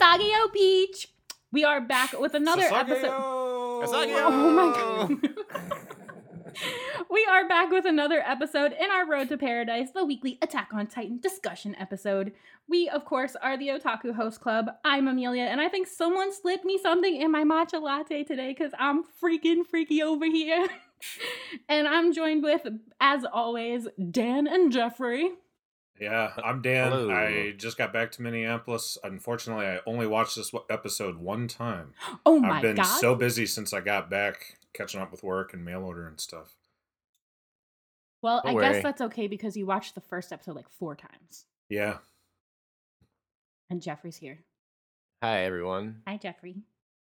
Sasageyo Beach. We are back with another episode. Sasageyo! Oh my god. we are back with another episode in our Road to Paradise, the weekly Attack on Titan discussion episode. We, of course, are the Otaku Host Club. I'm Amelia, and I think someone slipped me something in my matcha latte today because I'm freaking freaky over here. and I'm joined with, as always, Dan and Jeffrey. Yeah, uh, I'm Dan. Hello. I just got back to Minneapolis. Unfortunately, I only watched this episode one time. Oh my I've been god. so busy since I got back, catching up with work and mail order and stuff. well, Don't I guess that's okay because you watched the first episode like four times. Yeah. And Jeffrey's here. Hi, everyone. Hi, Jeffrey.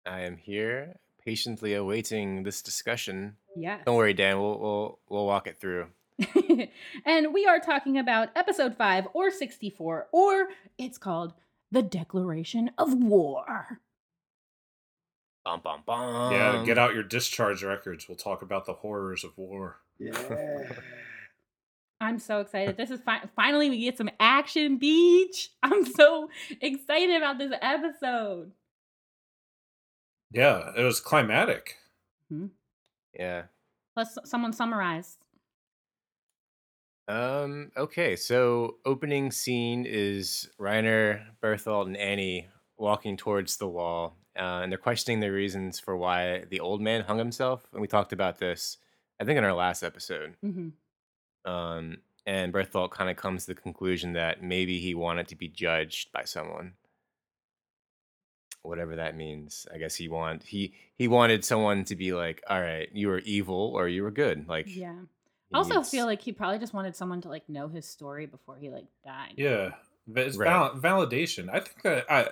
I am here, patiently awaiting this discussion. Yes. Don't worry, Dan. We'll we'll we'll walk it through. and we are talking about episode 5 or 64, or it's called The Declaration of War. Bum bum bum. yeah, get out your discharge records. We'll talk about the horrors of war. Yeah. I'm so excited. This is fi- finally we get some action beach. I'm so excited about this episode. Yeah, it was climatic. Mm-hmm. Yeah. Let's someone summarize. Um. Okay. So, opening scene is Reiner, Berthold, and Annie walking towards the wall, uh, and they're questioning the reasons for why the old man hung himself. And we talked about this, I think, in our last episode. hmm Um, and Berthold kind of comes to the conclusion that maybe he wanted to be judged by someone, whatever that means. I guess he want he he wanted someone to be like, all right, you were evil or you were good. Like, Yeah. He I also feel like he probably just wanted someone to like know his story before he like died. Yeah, but it's Right. val- validation. I think that I,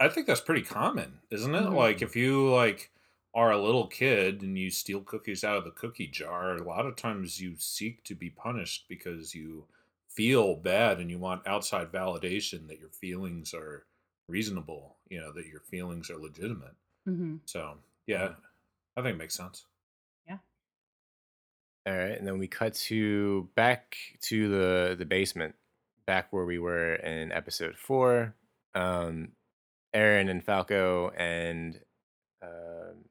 I think that's pretty common, isn't it? Mhm. Like if you like are a little kid and you steal cookies out of the cookie jar, a lot of times you seek to be punished because you feel bad and you want outside validation that your feelings are reasonable. You know that your feelings are legitimate. hmm So yeah, I think it makes sense. All right, and then we cut to back to the the basement, back where we were in episode four. Um, Eren and Falco and um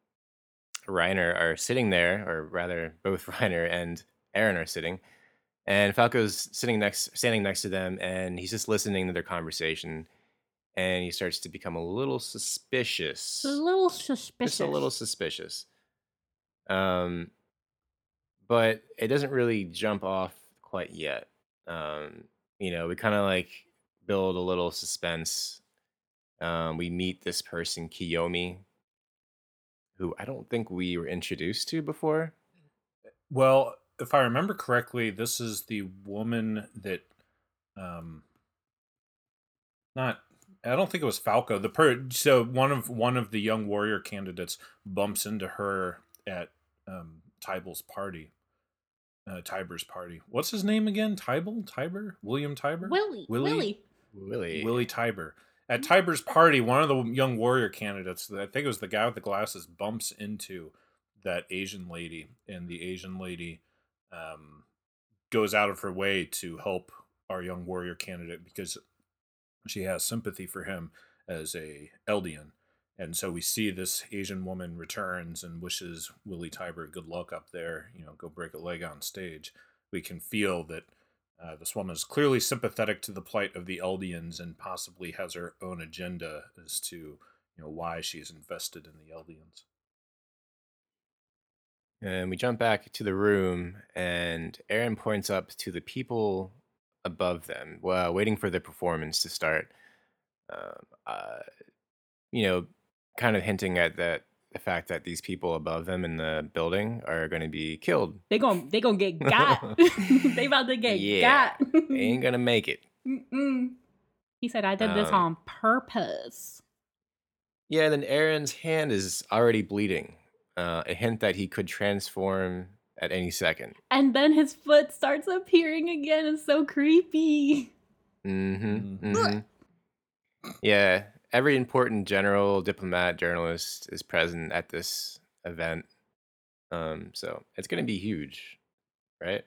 Reiner are sitting there, or rather, both Reiner and Eren are sitting, and Falco's sitting next, standing next to them, and he's just listening to their conversation, and he starts to become a little suspicious a little suspicious. just a little suspicious. Um, but it doesn't really jump off quite yet. Um, you know, we kind of like build a little suspense. Um, we meet this person, Kiyomi, who I don't think we were introduced to before. Well, if I remember correctly, this is the woman that, um, not. I don't think it was Falco. The per so one of one of the young warrior candidates bumps into her at um, Tybal's party. Uh, Tybur's party. What's his name again? Tybal? Tybur? William Tybur? Willie. Willie? Willie. Willie. Willie Tybur. At Tybur's party, one of the young warrior candidates, I think it was the guy with the glasses, bumps into that Asian lady, and the Asian lady um, goes out of her way to help our young warrior candidate because she has sympathy for him as a Eldian. And so we see this Asian woman returns and wishes Willie Tybur good luck up there, you know, go break a leg on stage. We can feel that uh, this woman is clearly sympathetic to the plight of the Eldians and possibly has her own agenda as to you know why she's invested in the Eldians. And we jump back to the room, and Eren points up to the people above them, well, waiting for the performance to start. Um, uh, you know, kind of hinting at that the fact that these people above them in the building are going to be killed. They gon' they gonna get got. they about to get Yeah. got. They ain't gonna make it. Mm-mm. He said, "I did this Um, on purpose." Yeah, then Eren's hand is already bleeding. Uh, a hint that he could transform at any second. And then his foot starts appearing again. It's so creepy. Mm-hmm. Mhm. mm-hmm. Yeah, every important general, diplomat, journalist is present at this event. Um, so it's gonna be huge, right?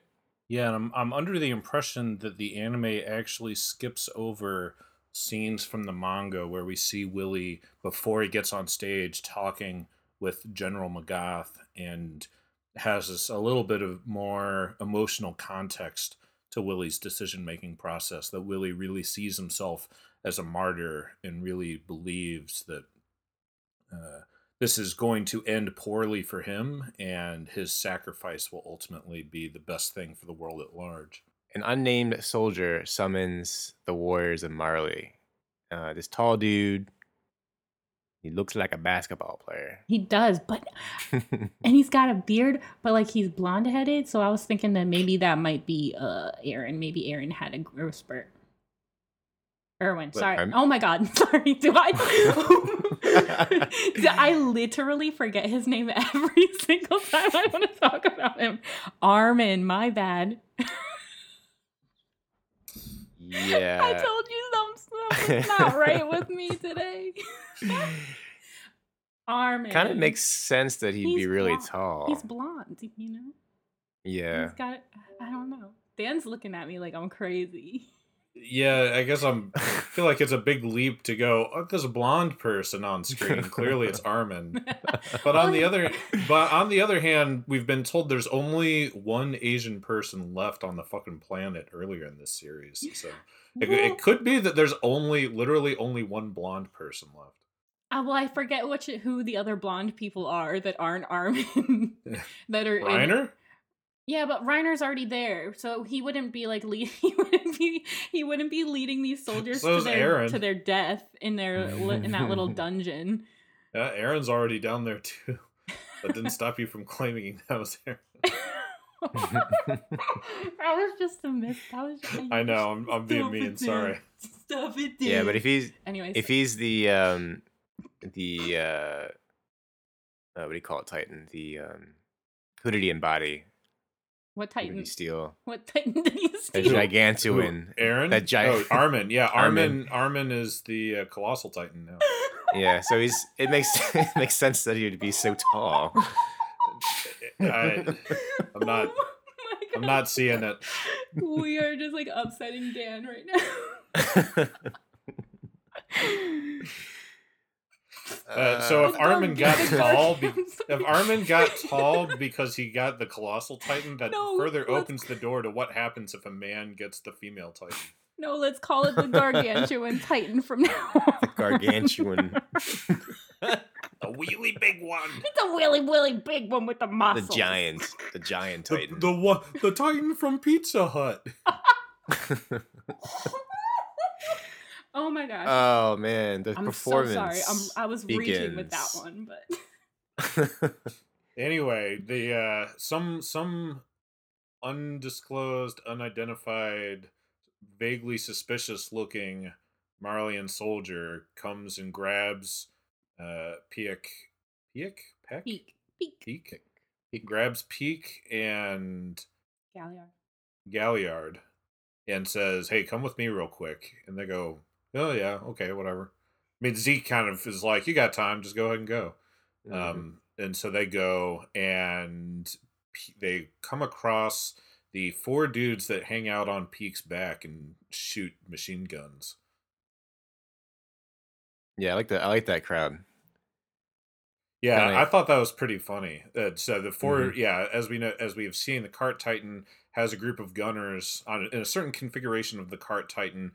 Yeah, and I'm I'm under the impression that the anime actually skips over scenes from the manga where we see Willie before he gets on stage talking with General Magath and has this a little bit of more emotional context to Willie's decision making process that Willie really sees himself as a martyr and really believes that uh, this is going to end poorly for him and his sacrifice will ultimately be the best thing for the world at large. An unnamed soldier summons the warriors of Marley. Uh, this tall dude, he looks like a basketball player. He does, but and he's got a beard, but like he's blonde headed. So I was thinking that maybe that might be uh Eren. Maybe Eren had a growth spurt. Erwin, But sorry. I'm- Oh my god, sorry. Do I? Do I literally forget his name every single time I want to talk about him. Armin, my bad. yeah. I told you something's not right with me today. Armin. kind of makes sense that he'd be really blonde. tall. He's blonde, you know. yeah. He's got. I don't know. Dan's looking at me like I'm crazy. Yeah, I guess I'm I feel like it's a big leap to go, oh, there's a blonde person on screen. Clearly it's Armin. But on the other but on the other hand, we've been told there's only one Asian person left on the fucking planet earlier in this series. So it, Well, it could be that there's only literally only one blonde person left. uh, well, I forget which who the other blonde people are that aren't Armin that are in- Reiner? Yeah, but Reiner's already there, so he wouldn't be like lead- he wouldn't be he wouldn't be leading these soldiers to their Eren. to their death in their li- in that little dungeon. Yeah, Eren's already down there too. That didn't stop you from claiming that was Eren. that was just a miss. That was. just I know, I'm, I'm being mean, it, sorry. Dan. Stop it, dude. yeah, but if he's anyways, if he's the um the uh, uh what do you call it titan the um who did he embody what who did Titan? he steal What Titan did he the steal? gigantuan Who, Eren? that giant Oh, Armin. Yeah, Armin. Armin. Armin is the uh, colossal titan now. yeah so he's it makes it makes sense that he would be so tall I, I'm not. Oh I'm not seeing it. We are just like upsetting Dan right now. Uh, so if Don't Armin got tall, be, if Armin got tall because he got the colossal titan, that No, further opens the door to what happens if a man gets the female titan. no, let's call it the Gargantuan Titan from now on. gargantuan A wheelie big one. It's a willy willy big one with the the giant the giant titan the one, the titan from Pizza Hut. Oh my gosh. oh man the performance. I'm so sorry. I'm, I was reaching with that one, but Anyway, the uh, some some undisclosed, unidentified, vaguely suspicious looking Marleyan soldier comes and grabs uh Pieck Pieck Peck peek, peek, Pieck he grabs Pieck and Galliard. Galliard and says, "Hey, come with me real quick." And they go, "Oh yeah, okay, whatever." I mean, Zeke kind of is like, "You got time? Just go ahead and go." Mhm. Um, and so they go and P- they come across the four dudes that hang out on Pieck's back and shoot machine guns. yeah i like that i like that crowd Yeah, Kinda- I thought that was pretty funny. Uh, so the 4 Mhm. yeah, as we know, as we have seen, the Cart Titan has a group of gunners on in a certain configuration of the Cart Titan.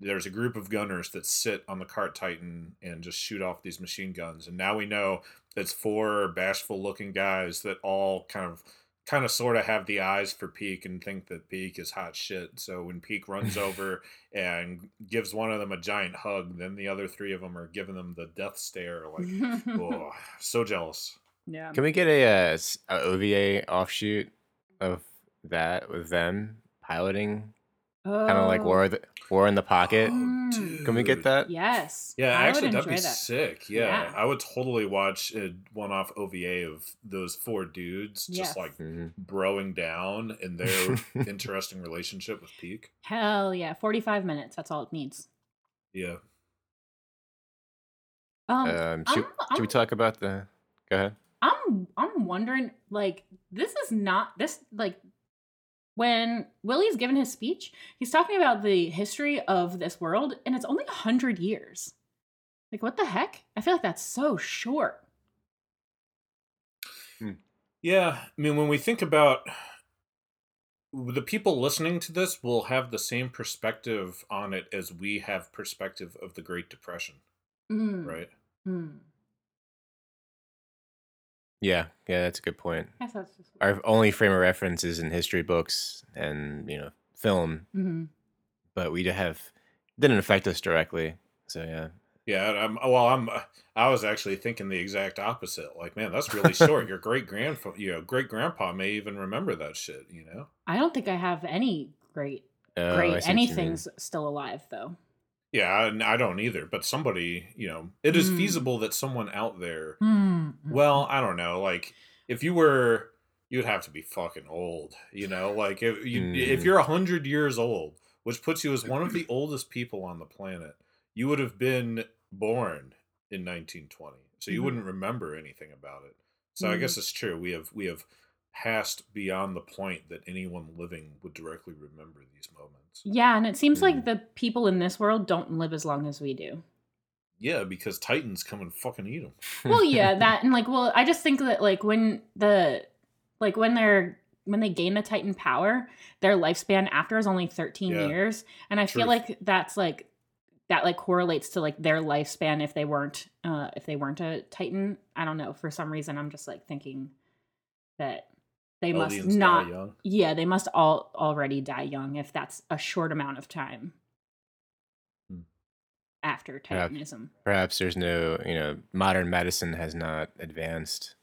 There's a group of gunners that sit on the Cart Titan and just shoot off these machine guns. And now we know it's four bashful-looking guys that all kind of, kind of, sort of have the eyes for Pieck and think that Pieck is hot shit. So when Pieck runs over and gives one of them a giant hug, then the other three of them are giving them the death stare, like. Oh, so jealous. yeah. Can we get a, uh, s- a OVA offshoot of that with them piloting, kind of like Oh, War of the, War in the Pocket? Mm. Can we get that? Yes. Yeah, I actually, would that'd be that. sick. Yeah, Yeah. I would totally watch a one-off OVA of those four dudes just Yes. like Mhm. broing down in their interesting relationship with Pieck. Hell yeah. 45 minutes. That's all it needs. Yeah, Um, Um, should, I'm- should we talk about the? Go ahead. I'm I'm wondering like this is not this like when Willie's given his speech, he's talking about the history of this world, and it's only 100 years. Like, what the heck? I feel like that's so short. Yeah, I mean, when we think about the people listening to this, will have the same perspective on it as we have perspective of the Great Depression, Mm, right? mm. Yeah, yeah, that's a good point. I just. Our only frame of reference is in history books and you know film, Mhm. but we have didn't affect us directly. So yeah, Yeah, I'm well. I'm. I was actually thinking the exact opposite. Like, man, that's really short. Your great grandfather, you know, great grandpa may even remember that shit. You know. I don't think I have any great, Oh, great see what you mean. anything's still alive, though. Yeah, I, I don't either. But somebody, you know, it is Mm. feasible that someone out there. Mm. Well, I don't know. Like, if you were, you'd have to be fucking old. You know, like if you if Mm. you're a hundred years old, which puts you as one of the oldest people on the planet, you would have been born in 1920, so you Mhm. wouldn't remember anything about it. So I Mhm. guess it's true. We have we have passed beyond the point that anyone living would directly remember these moments. Yeah, and it seems like Mm. the people in this world don't live as long as we do. Yeah, because Titans come and fucking eat them. well yeah that and like well i just think that like when the like when they're when they gain the titan power their lifespan after is only 13 Yeah. years and i feel like that's like that like correlates to like their lifespan if they weren't uh if they weren't a titan i don't know for some reason i'm just like thinking that they must not young. yeah they must all already die young if that's a short amount of time Hmm. after titanism perhaps there's no you know modern medicine has not advanced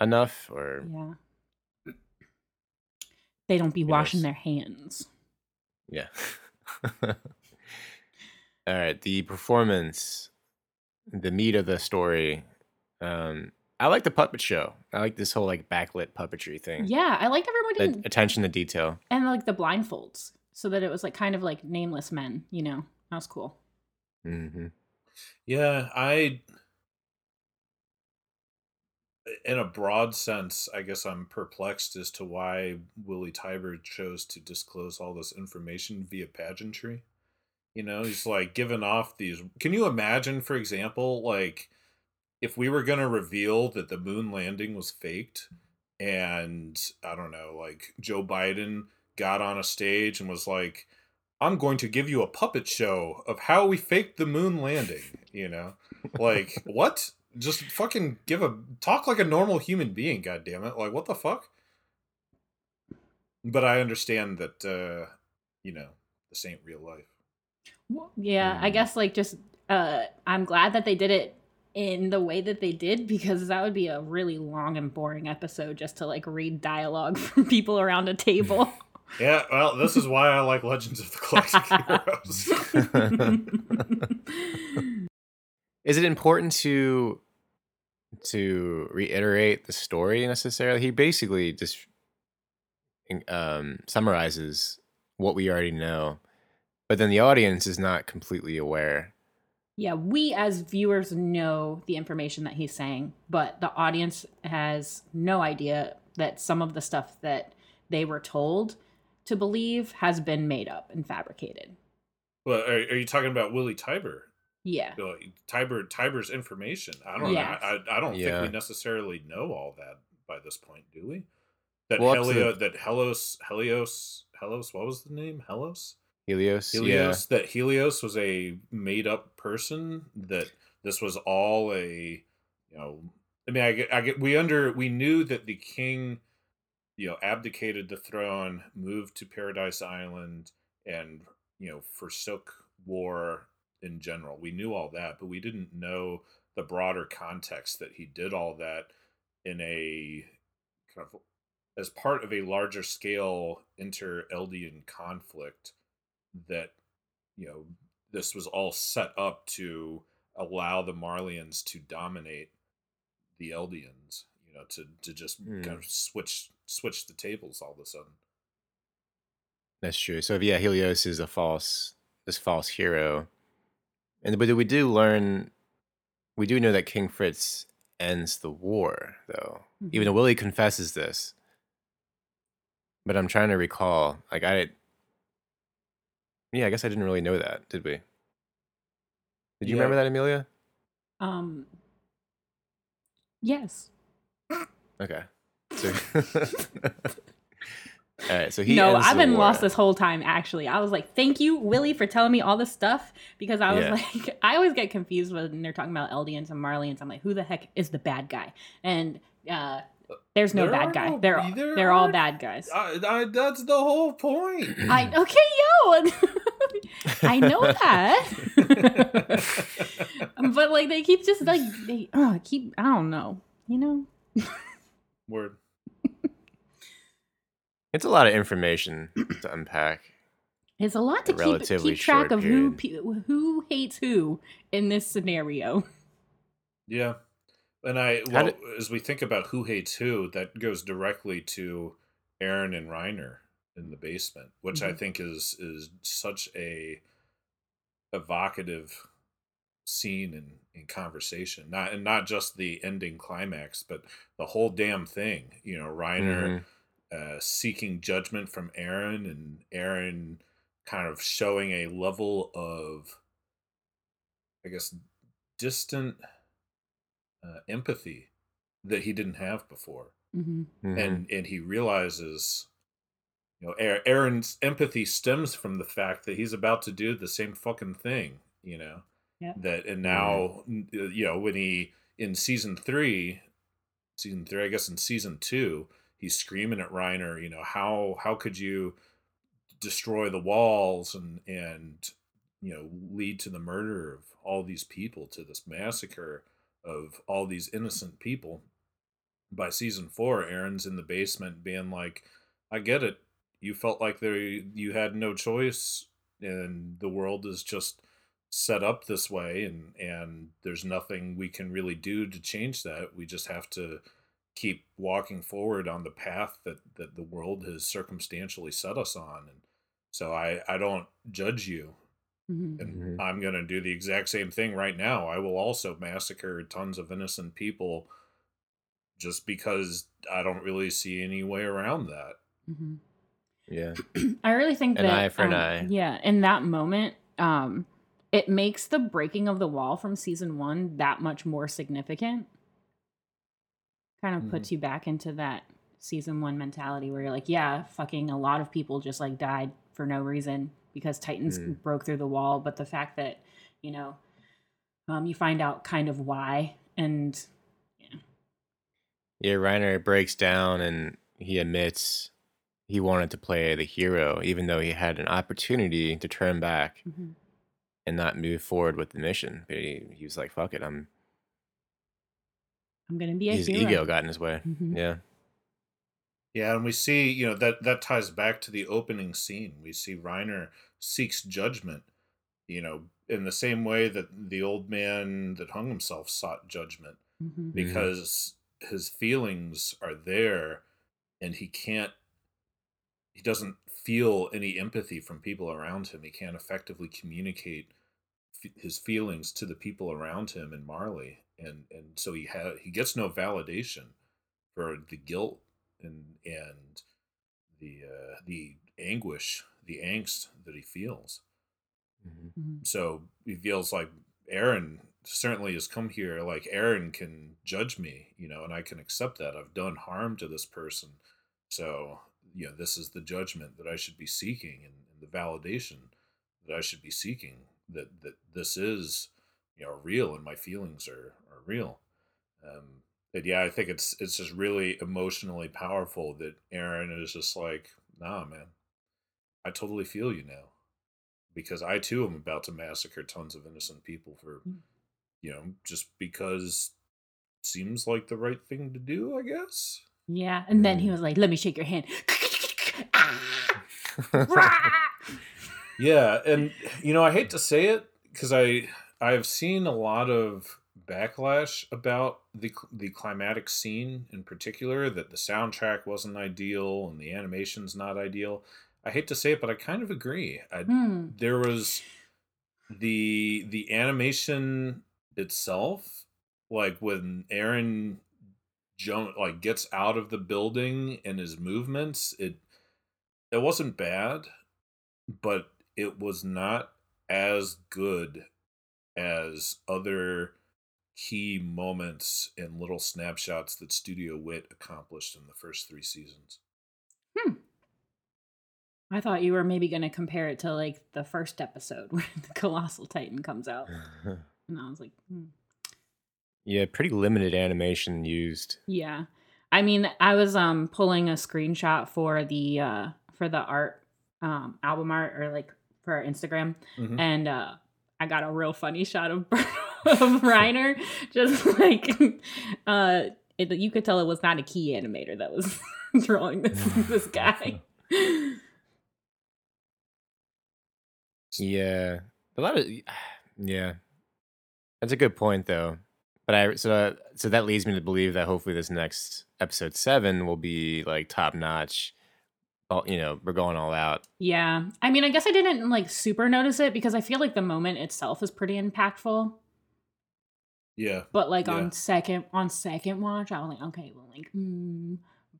enough, or Yeah. They don't be washing their hands. yeah. All right, the performance, the meat of the story. Um, I like the puppet show. I like this whole like backlit puppetry thing. Yeah, I liked everyone The attention to detail. and like the blindfolds, so that it was like kind of like nameless men. You know, that was cool. hmm Yeah, I in a broad sense, I guess I'm perplexed as to why Willie Tybur chose to disclose all this information via pageantry. You know, he's like giving off these. Can you imagine, for example, like if we were going to reveal that the moon landing was faked and I don't know, like Joe Biden got on a stage and was like, I'm going to give you a puppet show of how we faked the moon landing, you know? Like, what? Just fucking give a talk like a normal human being, god damn it. Like what the fuck? But I understand that uh, you know, this ain't real life. Well, Yeah, I Mm. guess like just uh I'm glad that they did it in the way that they did because that would be a really long and boring episode just to like read dialogue from people around a table. Yeah, well, this is why I like Legends of the Galactic Heroes. Is it important to to reiterate the story necessarily? He basically just um, summarizes what we already know, but then the audience is not completely aware. Yeah, we as viewers know the information that he's saying, but the audience has no idea that some of the stuff that they were told to believe has been made up and fabricated. well, are, are you talking about Willie Tybur? Yeah. Tybur Tybur's information. I don't Yes. know. I, I don't Yeah. think we necessarily know all that by this point, do we? That Well, up Helio, the- that Helios, Helios, Helios. What was the name? Helios. Helios, Helios. That Helios was a made up person. That this was all a, you know. I mean, I get, I get. We under we knew that the king, you know, abdicated the throne, moved to Paradise Island, and you know forsook war in general. We knew all that, but we didn't know the broader context that he did all that in a kind of as part of a larger scale inter Eldian conflict that you know this was all set up to allow the Marleyans to dominate the Eldians, you know, to to just Hmm. kind of switch switch the tables all of a sudden. That's true. So yeah, Helios is a false this false hero. And but we do learn we do know that King Fritz ends the war though. Even though Willie confesses this. but I'm trying to recall. Like I, yeah, I guess I didn't really know that, did we? Did you Yeah. remember that, Amelia? Um. Yes. Okay. So, all right. So he. no, I've been war. lost this whole time. Actually, I was like, "Thank you, Willie, for telling me all this stuff." Because I was Yeah. like, I always get confused when they're talking about Eldians and Marleyans. I'm like, "Who the heck is the bad guy?" And uh, there's no There bad guy. no- they're there they're all bad guys. I, I, that's the whole point. I okay, yo. I know that. but like they keep just like they uh, keep I don't know. You know? Word. It's a lot of information to unpack. It's a lot to A keep keep track of who period. pe- who hates who in this scenario. Yeah. And I, well, did- as we think about who hates who, that goes directly to Eren and Reiner in the basement, which I Mhm. think is is such a evocative scene in, in conversation. Not and not just the ending climax, but the whole damn thing. You know, Reiner Mhm. uh, seeking judgment from Eren, and Eren kind of showing a level of, I guess, distant uh, empathy that he didn't have before, Mm-hmm. Mhm. and and he realizes, you know, Eren's empathy stems from the fact that he's about to do the same fucking thing, you know, Yep. that and now n- uh, you know when he in season three, season three, I guess in season two, he's screaming at Reiner, you know, how how could you destroy the walls and and you know lead to the murder of all these people to this massacre of all these innocent people by season four aaron's in the basement being like i get it. You felt like there you had no choice and the world is just set up this way and and there's nothing we can really do to change that. We just have to keep walking forward on the path that that the world has circumstantially set us on. And so i i don't judge you Mm-hmm. and Mhm. I'm going to do the exact same thing right now. I will also massacre tons of innocent people just because I don't really see any way around that. Mm-hmm. Yeah. I really think An that eye for an um, eye. Yeah, in that moment, um, it makes the breaking of the wall from season one that much more significant. Kind of puts you back into that season one mentality where you're like, yeah, fucking a lot of people just like died for no reason because Titans Mm. broke through the wall. But the fact that, you know, um, you find out kind of why and Yeah, Yeah, Reiner breaks down and he admits he wanted to play the hero, even though he had an opportunity to turn back Mhm. and not move forward with the mission. But he, he was like, "Fuck it, I'm." I'm gonna be a His hero. ego got in his way. Mhm. Yeah. Yeah, and we see, you know, that that ties back to the opening scene. We see Reiner seeks judgment, you know, in the same way that the old man that hung himself sought judgment. Mhm. because his feelings are there and he can't he doesn't feel any empathy from people around him he can't effectively communicate f- his feelings to the people around him and marley and and so he ha- he gets no validation for the guilt and and the uh, the anguish the angst that he feels Mhm. Mhm. so he feels like Eren certainly has come here like Eren can judge me, you know, and I can accept that. I've done harm to this person. So, you know, this is the judgment that I should be seeking and, and the validation that I should be seeking that that this is, you know, real and my feelings are are real. Um but yeah, I think it's it's just really emotionally powerful that Eren is just like, nah, man, I totally feel you now because I too am about to massacre tons of innocent people for, Mm. you know, just because seems like the right thing to do, I guess. Yeah, and then he was like, "Let me shake your hand." Ah! Yeah, and you know, I hate to say it because I I've seen a lot of backlash about the the climatic scene in particular that the soundtrack wasn't ideal and the animation's not ideal. I hate to say it, but I kind of agree. I, Hmm. there was the the animation itself like when aaron jump like gets out of the building and his movements it it wasn't bad, but it was not as good as other key moments and little snapshots that Studio Wit accomplished in the first three seasons. I thought you were maybe going to compare it to like the first episode where the Colossal Titan comes out. And I was like, hmm. yeah, pretty limited animation used. yeah. I mean, I was um pulling a screenshot for the uh for the art um album art or like for our Instagram Mhm. and uh I got a real funny shot of of Reiner just like uh it, you could tell it was not a key animator that was drawing this this guy. Yeah, a lot of yeah. That's a good point though. But I so so that leads me to believe that hopefully this next episode seven will be like top notch. All you know, we're going all out. Yeah. I mean, I guess I didn't like super notice it because I feel like the moment itself is pretty impactful. Yeah. But like Yeah. on second on second watch, I was like, okay, well, like, hmm.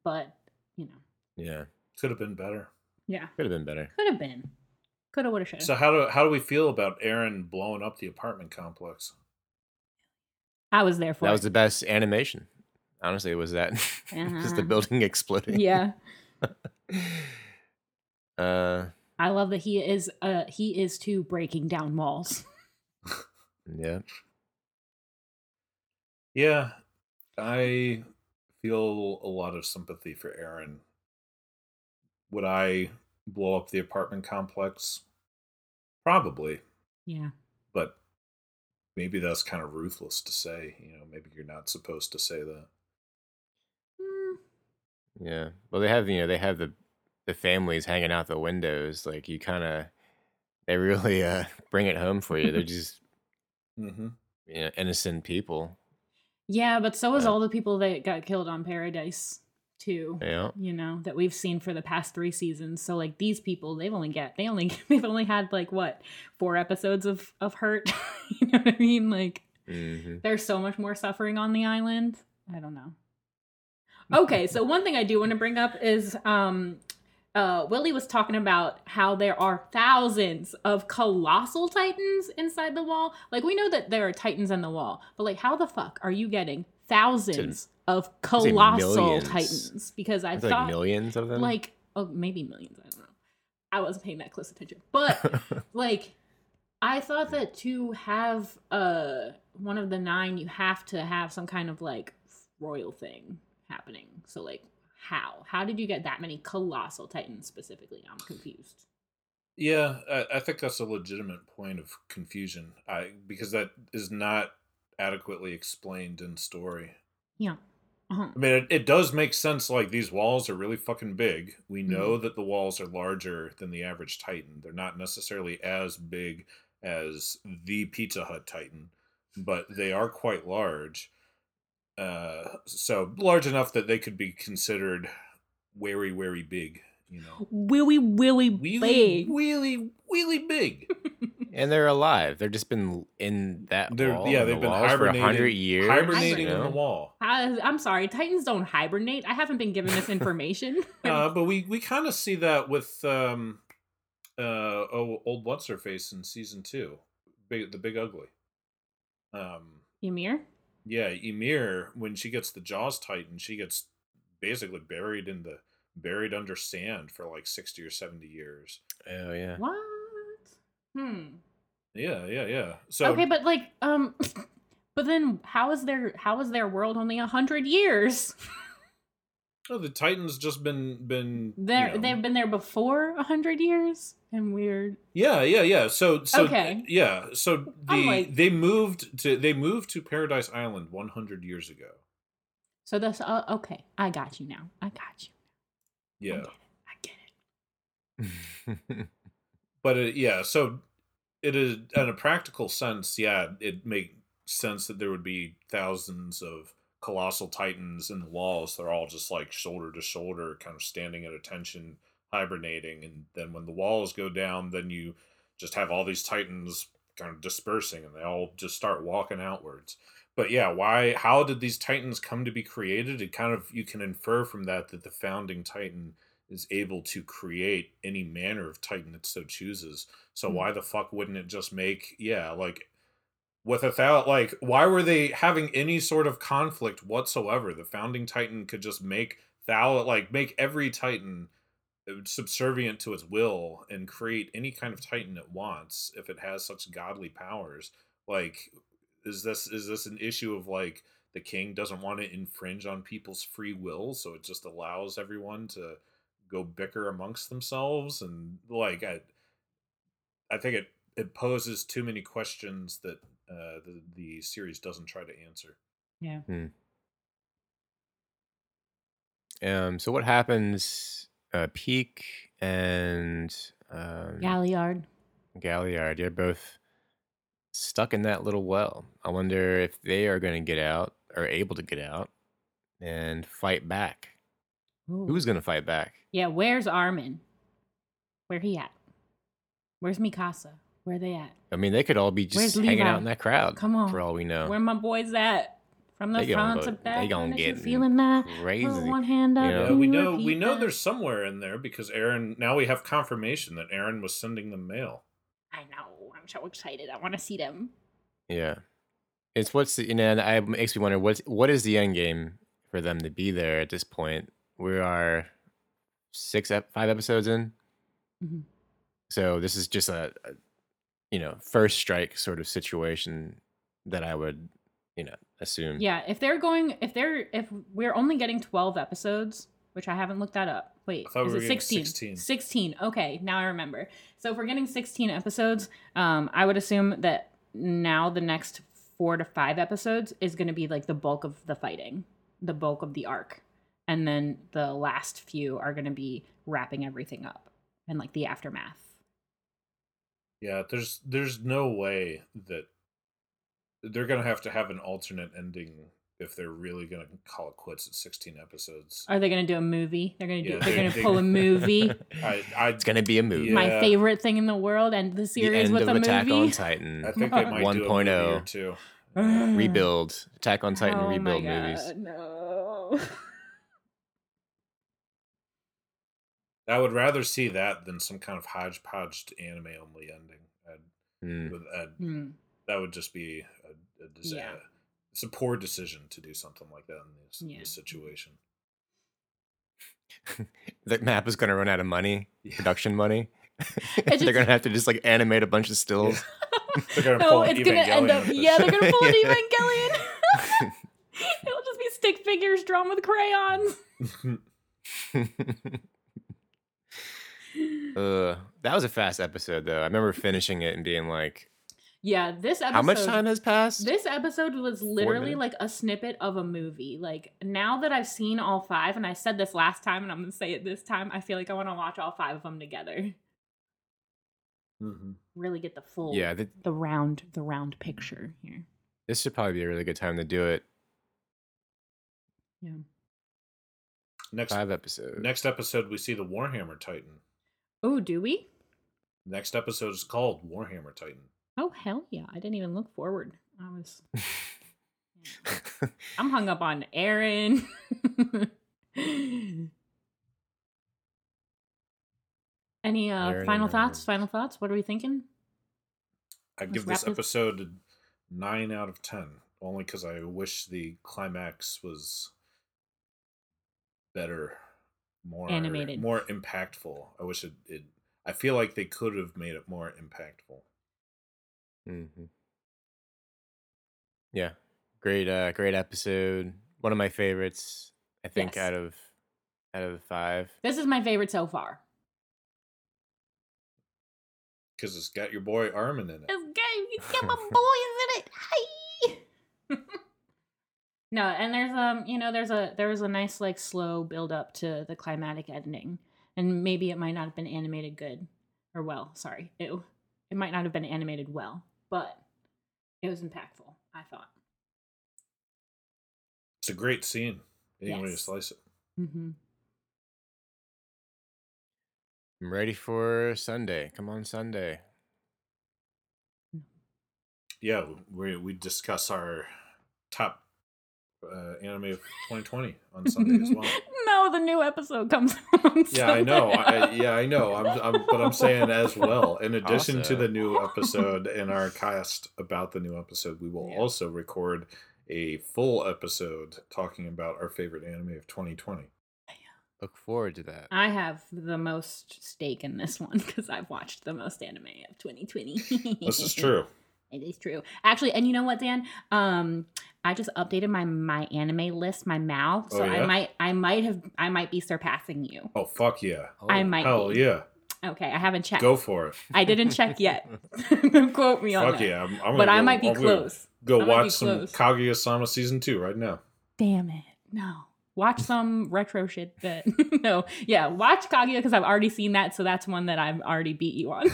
But you know, Yeah, Could have been better. yeah, could have been better. could have been, could have, would have, should. So how do how do we feel about Eren blowing up the apartment complex? I was there for That it. was the best animation. Honestly, it was that just the Uh-huh. building exploding? yeah, uh, I love that he is. Uh, he is too breaking down walls. yeah. Yeah, I feel a lot of sympathy for Eren. Would I blow up the apartment complex? Probably, Yeah, but maybe that's kind of ruthless to say. You know, maybe you're not supposed to say that. Mm, Yeah. Well, they have you know they have the the families hanging out the windows. Like you kind of they really uh bring it home for you. They're just Mm-hmm. you know innocent people. Yeah, but so is Uh, all the people that got killed on Paradise too. Yeah. you know that we've seen for the past three seasons. So like these people they've only get they only they've only had like what four episodes of of hurt? You know what i mean? Like hmm there's so much more suffering on the island. I don't know. Okay so one thing i do want to bring up is um uh, Willie was talking about how there are thousands of colossal titans inside the wall. Like we know that there are titans in the wall, but like how the fuck are you getting thousands of colossal titans? Because I It's thought like millions of them. like oh maybe millions i don't know i wasn't paying that close attention but like i thought that to have uh one of the nine you have to have some kind of like royal thing happening so like how how did you get that many colossal titans specifically i'm confused Yeah, I, I think that's a legitimate point of confusion. I because that is not adequately explained in story. yeah uh-huh. I mean, it, it does make sense. Like these walls are really fucking big. We Mm-hmm. know that the walls are larger than the average Titan. They're not necessarily as big as the Pizza Hut Titan, but they are quite large. Uh, so large enough that they could be considered very, very big. You know, willy willy really, big really, really big. and they're alive. They've just been in that They're wall. yeah, they've been walls for a hibernating, hundred years. hibernating you in the wall. I, i'm sorry titans don't hibernate i haven't been given this information Uh, but we we kind of see that with um, uh, oh, old what's her face in season two, big the big ugly. Um, ymir yeah, Ymir when she gets the Jaws Titan, she gets basically buried in the buried under sand for like sixty or seventy years. Oh yeah. what hmm Yeah, yeah, yeah. So okay, but like, um, but then how is their how is their world only a hundred years? oh, the Titans just been been you They're know- they've been there before a hundred years, and we're Yeah, yeah, yeah. So, so Okay. yeah. So the like- they moved to they moved to Paradise Island 100 years ago. so that's uh, okay. I got you now. I got you. I Yeah, get it. I get it. but it, yeah. So it is in a practical sense. Yeah, it makes sense that there would be thousands of colossal titans in the walls. They're all just like shoulder to shoulder, kind of standing at attention, hibernating. And then when the walls go down, then you just have all these titans kind of dispersing, and they all just start walking outwards. But yeah, why? How did these titans come to be created? It kind of you can infer from that that the founding titan is able to create any manner of Titan it so chooses. So Hmm. why the fuck wouldn't it just make yeah, like without like why were they having any sort of conflict whatsoever? The founding Titan could just make thou like make every Titan uh, subservient to its will and create any kind of Titan it wants if it has such godly powers. Like is this is this an issue of like the king doesn't want to infringe on people's free will so it just allows everyone to go bicker amongst themselves and like i i think it it poses too many questions that uh the, the series doesn't try to answer Yeah. Um, so what happens? Uh, Pieck and um, Galliard. Galliard, you're both stuck in that little well. I wonder if they are going to get out or able to get out and fight back. Ooh. Who's going to fight back? Yeah, where's Armin? Where he at? Where's Mikasa? Where are they at? I mean, they could all be just Where's hanging Levi? out in that crowd. Come on. for all we know. Where my boys at? From the They gonna front go- to they back. gonna and you get feeling that? crazy. Put one hand up. you yeah, can we you know repeat we know that? there's somewhere in there because aaron now we have confirmation that aaron was sending them mail I know. I'm so excited. I want to see them. Yeah, it's what's the, you know, and I it makes me wonder what's what is the end game for them to be there at this point. We are six, ep- five episodes in, Mhm. so this is just a, a you know first strike sort of situation that I would you know assume. Yeah, if they're going, if they're, if we're only getting 12 episodes, which I haven't looked that up. Wait, is we it 16? 16. 16. Okay, now I remember. So if we're getting 16 episodes, um, I would assume that now the next four to five episodes is going to be like the bulk of the fighting, the bulk of the arc. And then the last few are going to be wrapping everything up and like the aftermath. Yeah there's there's no way that they're gonna have to have an alternate ending if they're really gonna call it quits at 16 episodes Are they going to do a movie? They're going to do, Yeah, they're they- going to they- pull a movie. I, I, it's gonna be a movie. Yeah. My favorite thing in the world and the The series end with of a movie. Attack on Titan. I think they might do a movie 1.0. or two. rebuild Attack on Titan oh rebuild my movies. God, No. I would rather see that than some kind of hodgepodge anime only ending. I'd, Mm. I'd, Hmm. that would just be a, a disaster. Yeah. It's a poor decision to do something like that in this, Yeah. this situation. the map is going to run out of money, Yeah. production money. just- They're going to have to just like animate a bunch of stills. They're gonna no, pull it's gonna end up. Yeah, they're gonna pull an Evangelion. It'll just be stick figures drawn with crayons. Uh, that was a fast episode, though. I remember finishing it and being like, Yeah, this episode. "How much time has passed?" This episode was literally like a snippet of a movie. Like now that I've seen all five, and I said this last time, and I'm gonna say it this time, I feel like I want to watch all five of them together. Mhm. Really get the full, yeah, th- the round, the round picture here. this should probably be a really good time to do it. Yeah. Next Five episodes. next episode, we see the Warhammer Titan. Oh, do we? Next episode is called Warhammer Titan. Oh hell yeah! I didn't even look forward. I was. I'm hung up on Eren. Any uh, Eren final thoughts? Eren. Final thoughts? What are we thinking? I Let's give this this- episode a nine out of ten, only because I wish the climax was better, more Animated. more impactful. I wish it. it I feel like they could have made it more impactful. Mm-hmm. Yeah, great, uh, great episode. One of my favorites, I think, Yes. out of out of the five. This is my favorite so far. Because it's got your boy Armin in it. This game, he's got my boys in it. Hey. No, and there's um, you know, there's a there was a nice like slow build up to the climatic ending, and maybe it might not have been animated good or well. Sorry, it it might not have been animated well, but it was impactful. I thought. It's a great scene. Any way to slice it. Mm-hmm. I'm ready for Sunday. Come on, Sunday. Yeah, we we discuss our top uh, anime of 2020 on Sunday as well. no, the new episode comes on Yeah, I know. I, yeah, I know. I'm, I'm, but I'm saying as well. In addition to the new episode and our cast about the new episode, we will Yeah. also record a full episode talking about our favorite anime of 2020. Look forward to that. I have the most stake in this one because I've watched the most anime of 2020. This is true. It is true. Actually, and you know what, Dan? Um, I just updated my my anime list, my mouth. So Oh, yeah? I might I might have I might be surpassing you. Oh fuck yeah! I Oh, might Hell be. yeah! Okay, I haven't checked. Go for it. I didn't check yet. Don't quote me on Fuck that. yeah! I'm, I'm But gonna I might be I'm close. Go I might be watch some close. Kaguya-sama season two right now. Damn it. No. Watch some retro shit that no. Yeah, watch Kaguya because I've already seen that, so that's one that I've already beat you on.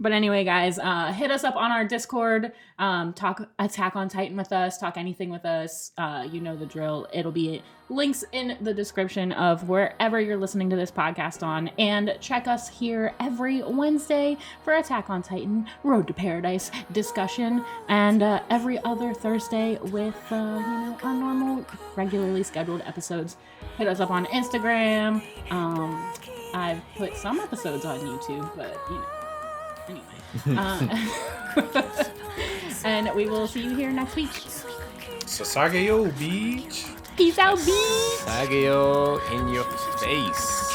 But anyway, guys, uh, hit us up on our Discord. Um, talk Attack on Titan with us. Talk anything with us. Uh, you know the drill. It'll be links in the description of wherever you're listening to this podcast on. And check us here every Wednesday for Attack on Titan Road to Paradise discussion, and uh, every other Thursday with uh, you know our normal, regularly scheduled episodes. Hit us up on Instagram. Um, I've put some episodes on YouTube, but you know. Uh, and we will see you here next week. Sasageyo Beach. Peace out, Beach. Sageo in your face.